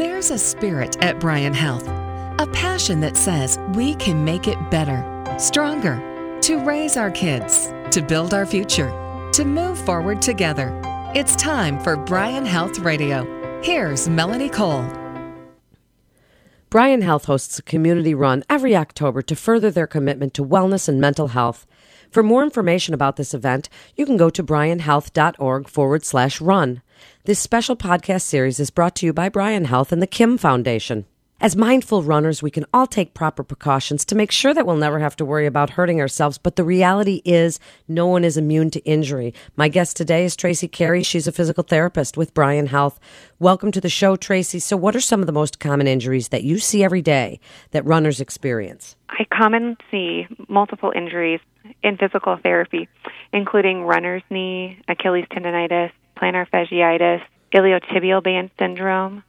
There's a spirit at Bryan Health, a passion that says we can make it better, stronger, to raise our kids, to build our future, to move forward together. It's time for Bryan Health Radio. Here's Melanie Cole. Bryan Health hosts a community run every October to further their commitment to wellness and mental health. For more information about this event, you can go to bryanhealth.org forward slash run. This special podcast series is brought to you by Bryan Health and the Kim Foundation. As mindful runners, we can all take proper precautions to make sure that we'll never have to worry about hurting ourselves. But the reality is, no one is immune to injury. My guest today is Tracy Carey. She's a physical therapist with Bryan Health. Welcome to the show, Tracy. So, what are some of the most common injuries that you see every day that runners experience? I commonly see multiple injuries in physical therapy, including runner's knee, Achilles tendonitis, plantar fasciitis, iliotibial band syndrome,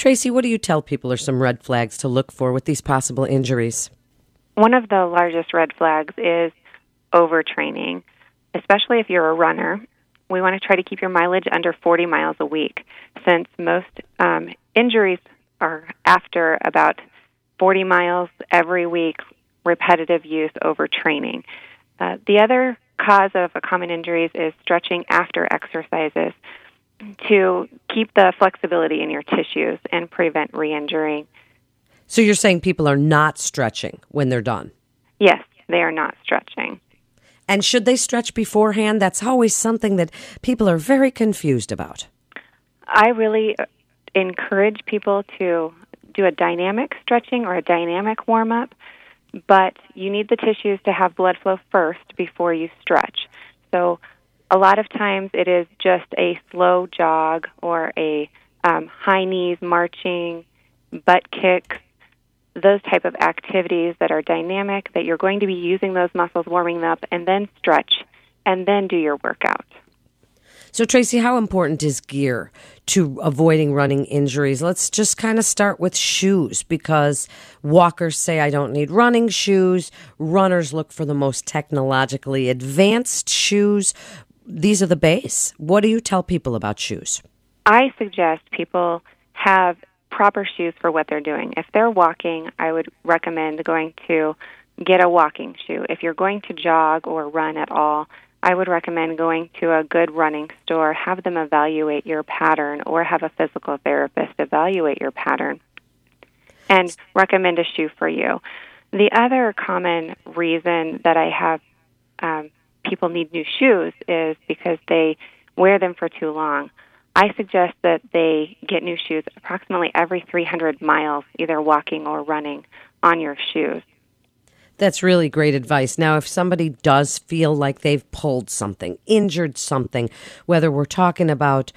Tracy, what do you tell people are some red flags to look for with these possible injuries? One of the largest red flags is overtraining, especially if you're a runner. We want to try to keep your mileage under 40 miles a week, since most um, injuries are after about 40 miles every week, repetitive use overtraining. Uh, the other cause of common injuries is stretching after exercises to keep the flexibility in your tissues and prevent re injury. So you're saying people are not stretching when they're done? Yes, they are not stretching. And should they stretch beforehand? That's always something that people are very confused about. I really uh, encourage people to do a dynamic stretching or a dynamic warm up, but you need the tissues to have blood flow first before you stretch. So a lot of times it is just a slow jog or a um, high knees marching, butt kicks, those type of activities that are dynamic that you're going to be using those muscles warming up and then stretch and then do your workout. So, Tracy, how important is gear to avoiding running injuries? Let's just kind of start with shoes because walkers say I don't need running shoes. Runners look for the most technologically advanced shoes these are the base. What do you tell people about shoes? I suggest people have proper shoes for what they're doing. If they're walking, I would recommend going to get a walking shoe. If you're going to jog or run at all, I would recommend going to a good running store, have them evaluate your pattern, or have a physical therapist evaluate your pattern and recommend a shoe for you. The other common reason that I have um, people need new shoes is because they wear them for too long. I suggest that they get new shoes approximately every 300 miles, either walking or running on your shoes. That's really great advice. Now, if somebody does feel like they've pulled something, injured something, whether we're talking about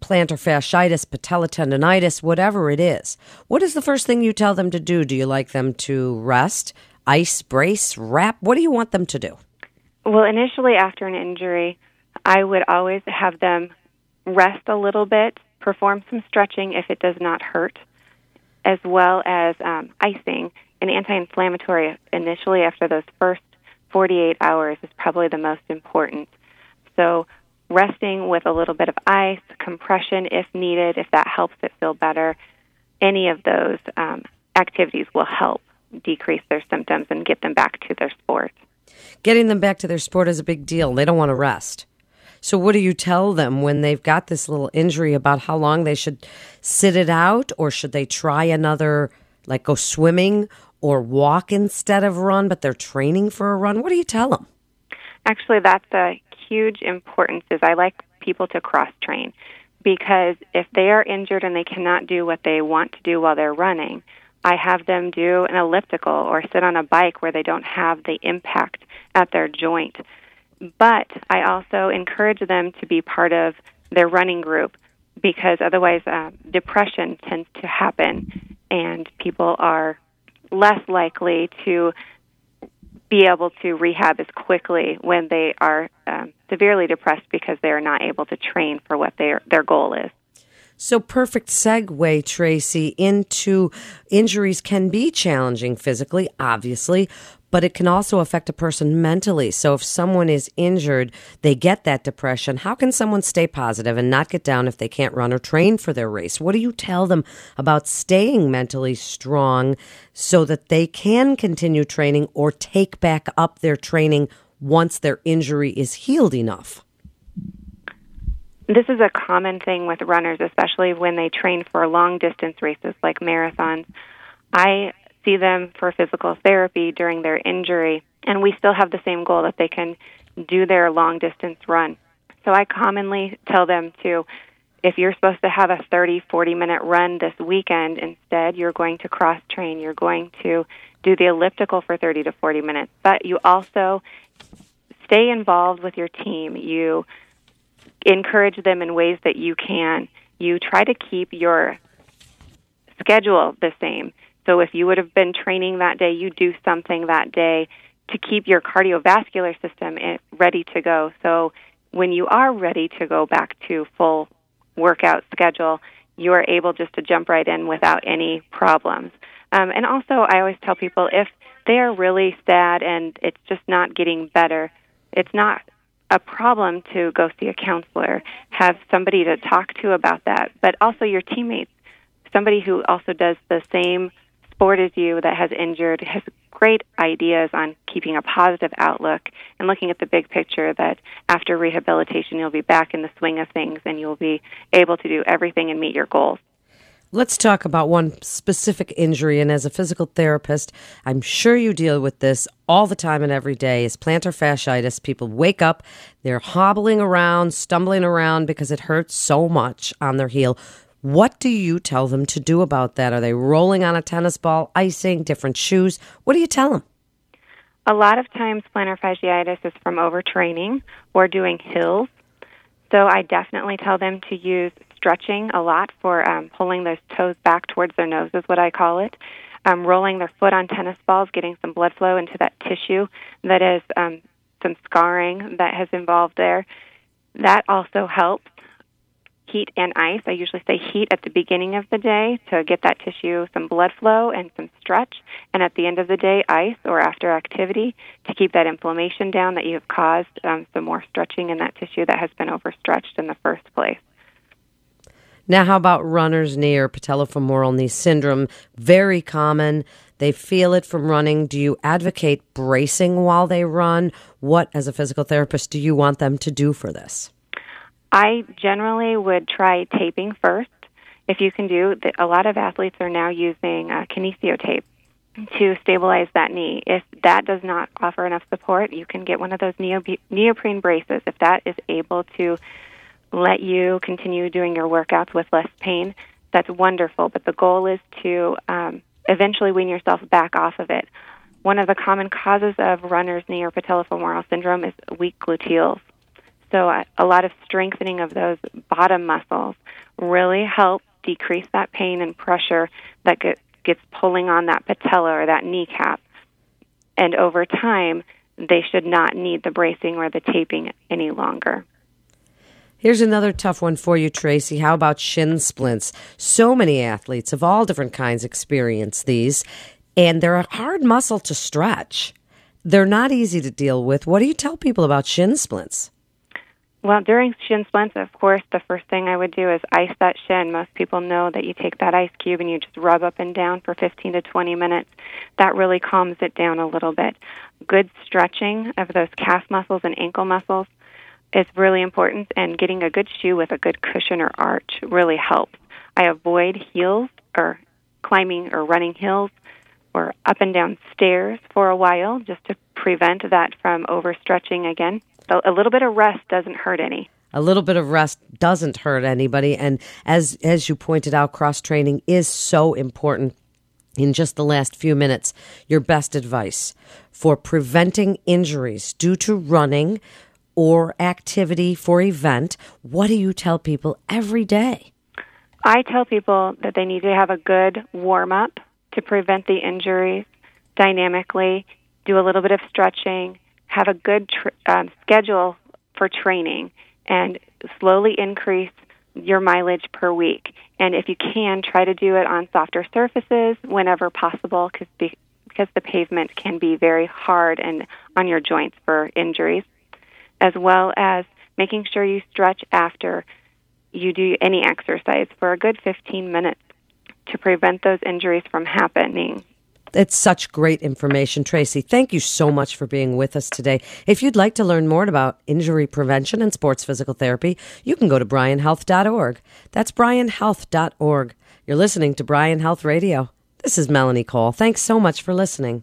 plantar fasciitis, patella tendonitis, whatever it is, what is the first thing you tell them to do? Do you like them to rest, ice, brace, wrap? What do you want them to do? Well, initially after an injury, I would always have them rest a little bit, perform some stretching if it does not hurt, as well as um, icing. An anti inflammatory initially after those first 48 hours is probably the most important. So, resting with a little bit of ice, compression if needed, if that helps it feel better, any of those um, activities will help decrease their symptoms and get them back to their sport getting them back to their sport is a big deal. They don't want to rest. So, what do you tell them when they've got this little injury about how long they should sit it out, or should they try another, like go swimming or walk instead of run, but they're training for a run? What do you tell them? Actually, that's a huge importance. Is I like people to cross train because if they are injured and they cannot do what they want to do while they're running, I have them do an elliptical or sit on a bike where they don't have the impact at their joint. But I also encourage them to be part of their running group because otherwise uh, depression tends to happen and people are less likely to be able to rehab as quickly when they are um, severely depressed because they are not able to train for what their their goal is. So, perfect segue, Tracy, into injuries can be challenging physically, obviously, but it can also affect a person mentally. So if someone is injured, they get that depression. How can someone stay positive and not get down if they can't run or train for their race? What do you tell them about staying mentally strong so that they can continue training or take back up their training once their injury is healed enough? This is a common thing with runners, especially when they train for long distance races like marathons. I see them for physical therapy during their injury, and we still have the same goal that they can do their long distance run. So I commonly tell them to if you're supposed to have a 30, 40 minute run this weekend, instead you're going to cross train. You're going to do the elliptical for 30 to 40 minutes. But you also stay involved with your team. You encourage them in ways that you can. You try to keep your schedule the same. So if you would have been training that day, you do something that day to keep your cardiovascular system ready to go. So when you are ready to go back to full workout schedule, you are able just to jump right in without any problems. Um, and also, I always tell people if they are really sad and it's just not getting better, it's not a problem to go see a counselor, have somebody to talk to about that, but also your teammates, somebody who also does the same sport as you that has injured has great ideas on keeping a positive outlook and looking at the big picture that after rehabilitation you'll be back in the swing of things and you'll be able to do everything and meet your goals. Let's talk about one specific injury. And as a physical therapist, I'm sure you deal with this all the time and every day is plantar fasciitis. People wake up, they're hobbling around, stumbling around because it hurts so much on their heel. What do you tell them to do about that? Are they rolling on a tennis ball, icing, different shoes? What do you tell them? A lot of times, plantar fasciitis is from overtraining or doing hills. So I definitely tell them to use stretching a lot for um, pulling those toes back towards their nose, is what I call it. Um, rolling their foot on tennis balls, getting some blood flow into that tissue that is um, some scarring that has involved there. That also helps heat and ice. I usually say heat at the beginning of the day to get that tissue some blood flow and some stretch, and at the end of the day, ice or after activity to keep that inflammation down that you have caused um, some more stretching in that tissue that has been overstretched in the first place. Now, how about runner's knee or patellofemoral knee syndrome? Very common. They feel it from running. Do you advocate bracing while they run? What, as a physical therapist, do you want them to do for this? I generally would try taping first. If you can do, a lot of athletes are now using uh, kinesio tape to stabilize that knee. If that does not offer enough support, you can get one of those neoprene braces. If that is able to let you continue doing your workouts with less pain, that's wonderful. But the goal is to um, eventually wean yourself back off of it. One of the common causes of runner's knee or patellofemoral syndrome is weak gluteals. So a, a lot of strengthening of those bottom muscles really helps decrease that pain and pressure that get, gets pulling on that patella or that kneecap. And over time, they should not need the bracing or the taping any longer. Here's another tough one for you, Tracy. How about shin splints? So many athletes of all different kinds experience these, and they're a hard muscle to stretch. They're not easy to deal with. What do you tell people about shin splints? Well, during shin splints, of course, the first thing I would do is ice that shin. Most people know that you take that ice cube and you just rub up and down for 15 to 20 minutes. That really calms it down a little bit. Good stretching of those calf muscles and ankle muscles is really important, and getting a good shoe with a good cushion or arch really helps. I avoid heels or climbing or running hills or up and down stairs for a while just to prevent that from overstretching again. A little bit of rest doesn't hurt any. A little bit of rest doesn't hurt anybody. And as as you pointed out cross training is so important. In just the last few minutes your best advice for preventing injuries due to running or activity for event what do you tell people every day i tell people that they need to have a good warm up to prevent the injuries dynamically do a little bit of stretching have a good tr- um, schedule for training and slowly increase your mileage per week. And if you can, try to do it on softer surfaces whenever possible, because because the pavement can be very hard and on your joints for injuries, as well as making sure you stretch after you do any exercise for a good 15 minutes to prevent those injuries from happening. It's such great information, Tracy. Thank you so much for being with us today. If you'd like to learn more about injury prevention and sports physical therapy, you can go to bryanhealth.org. That's bryanhealth.org. You're listening to Bryan Health Radio. This is Melanie Cole. Thanks so much for listening.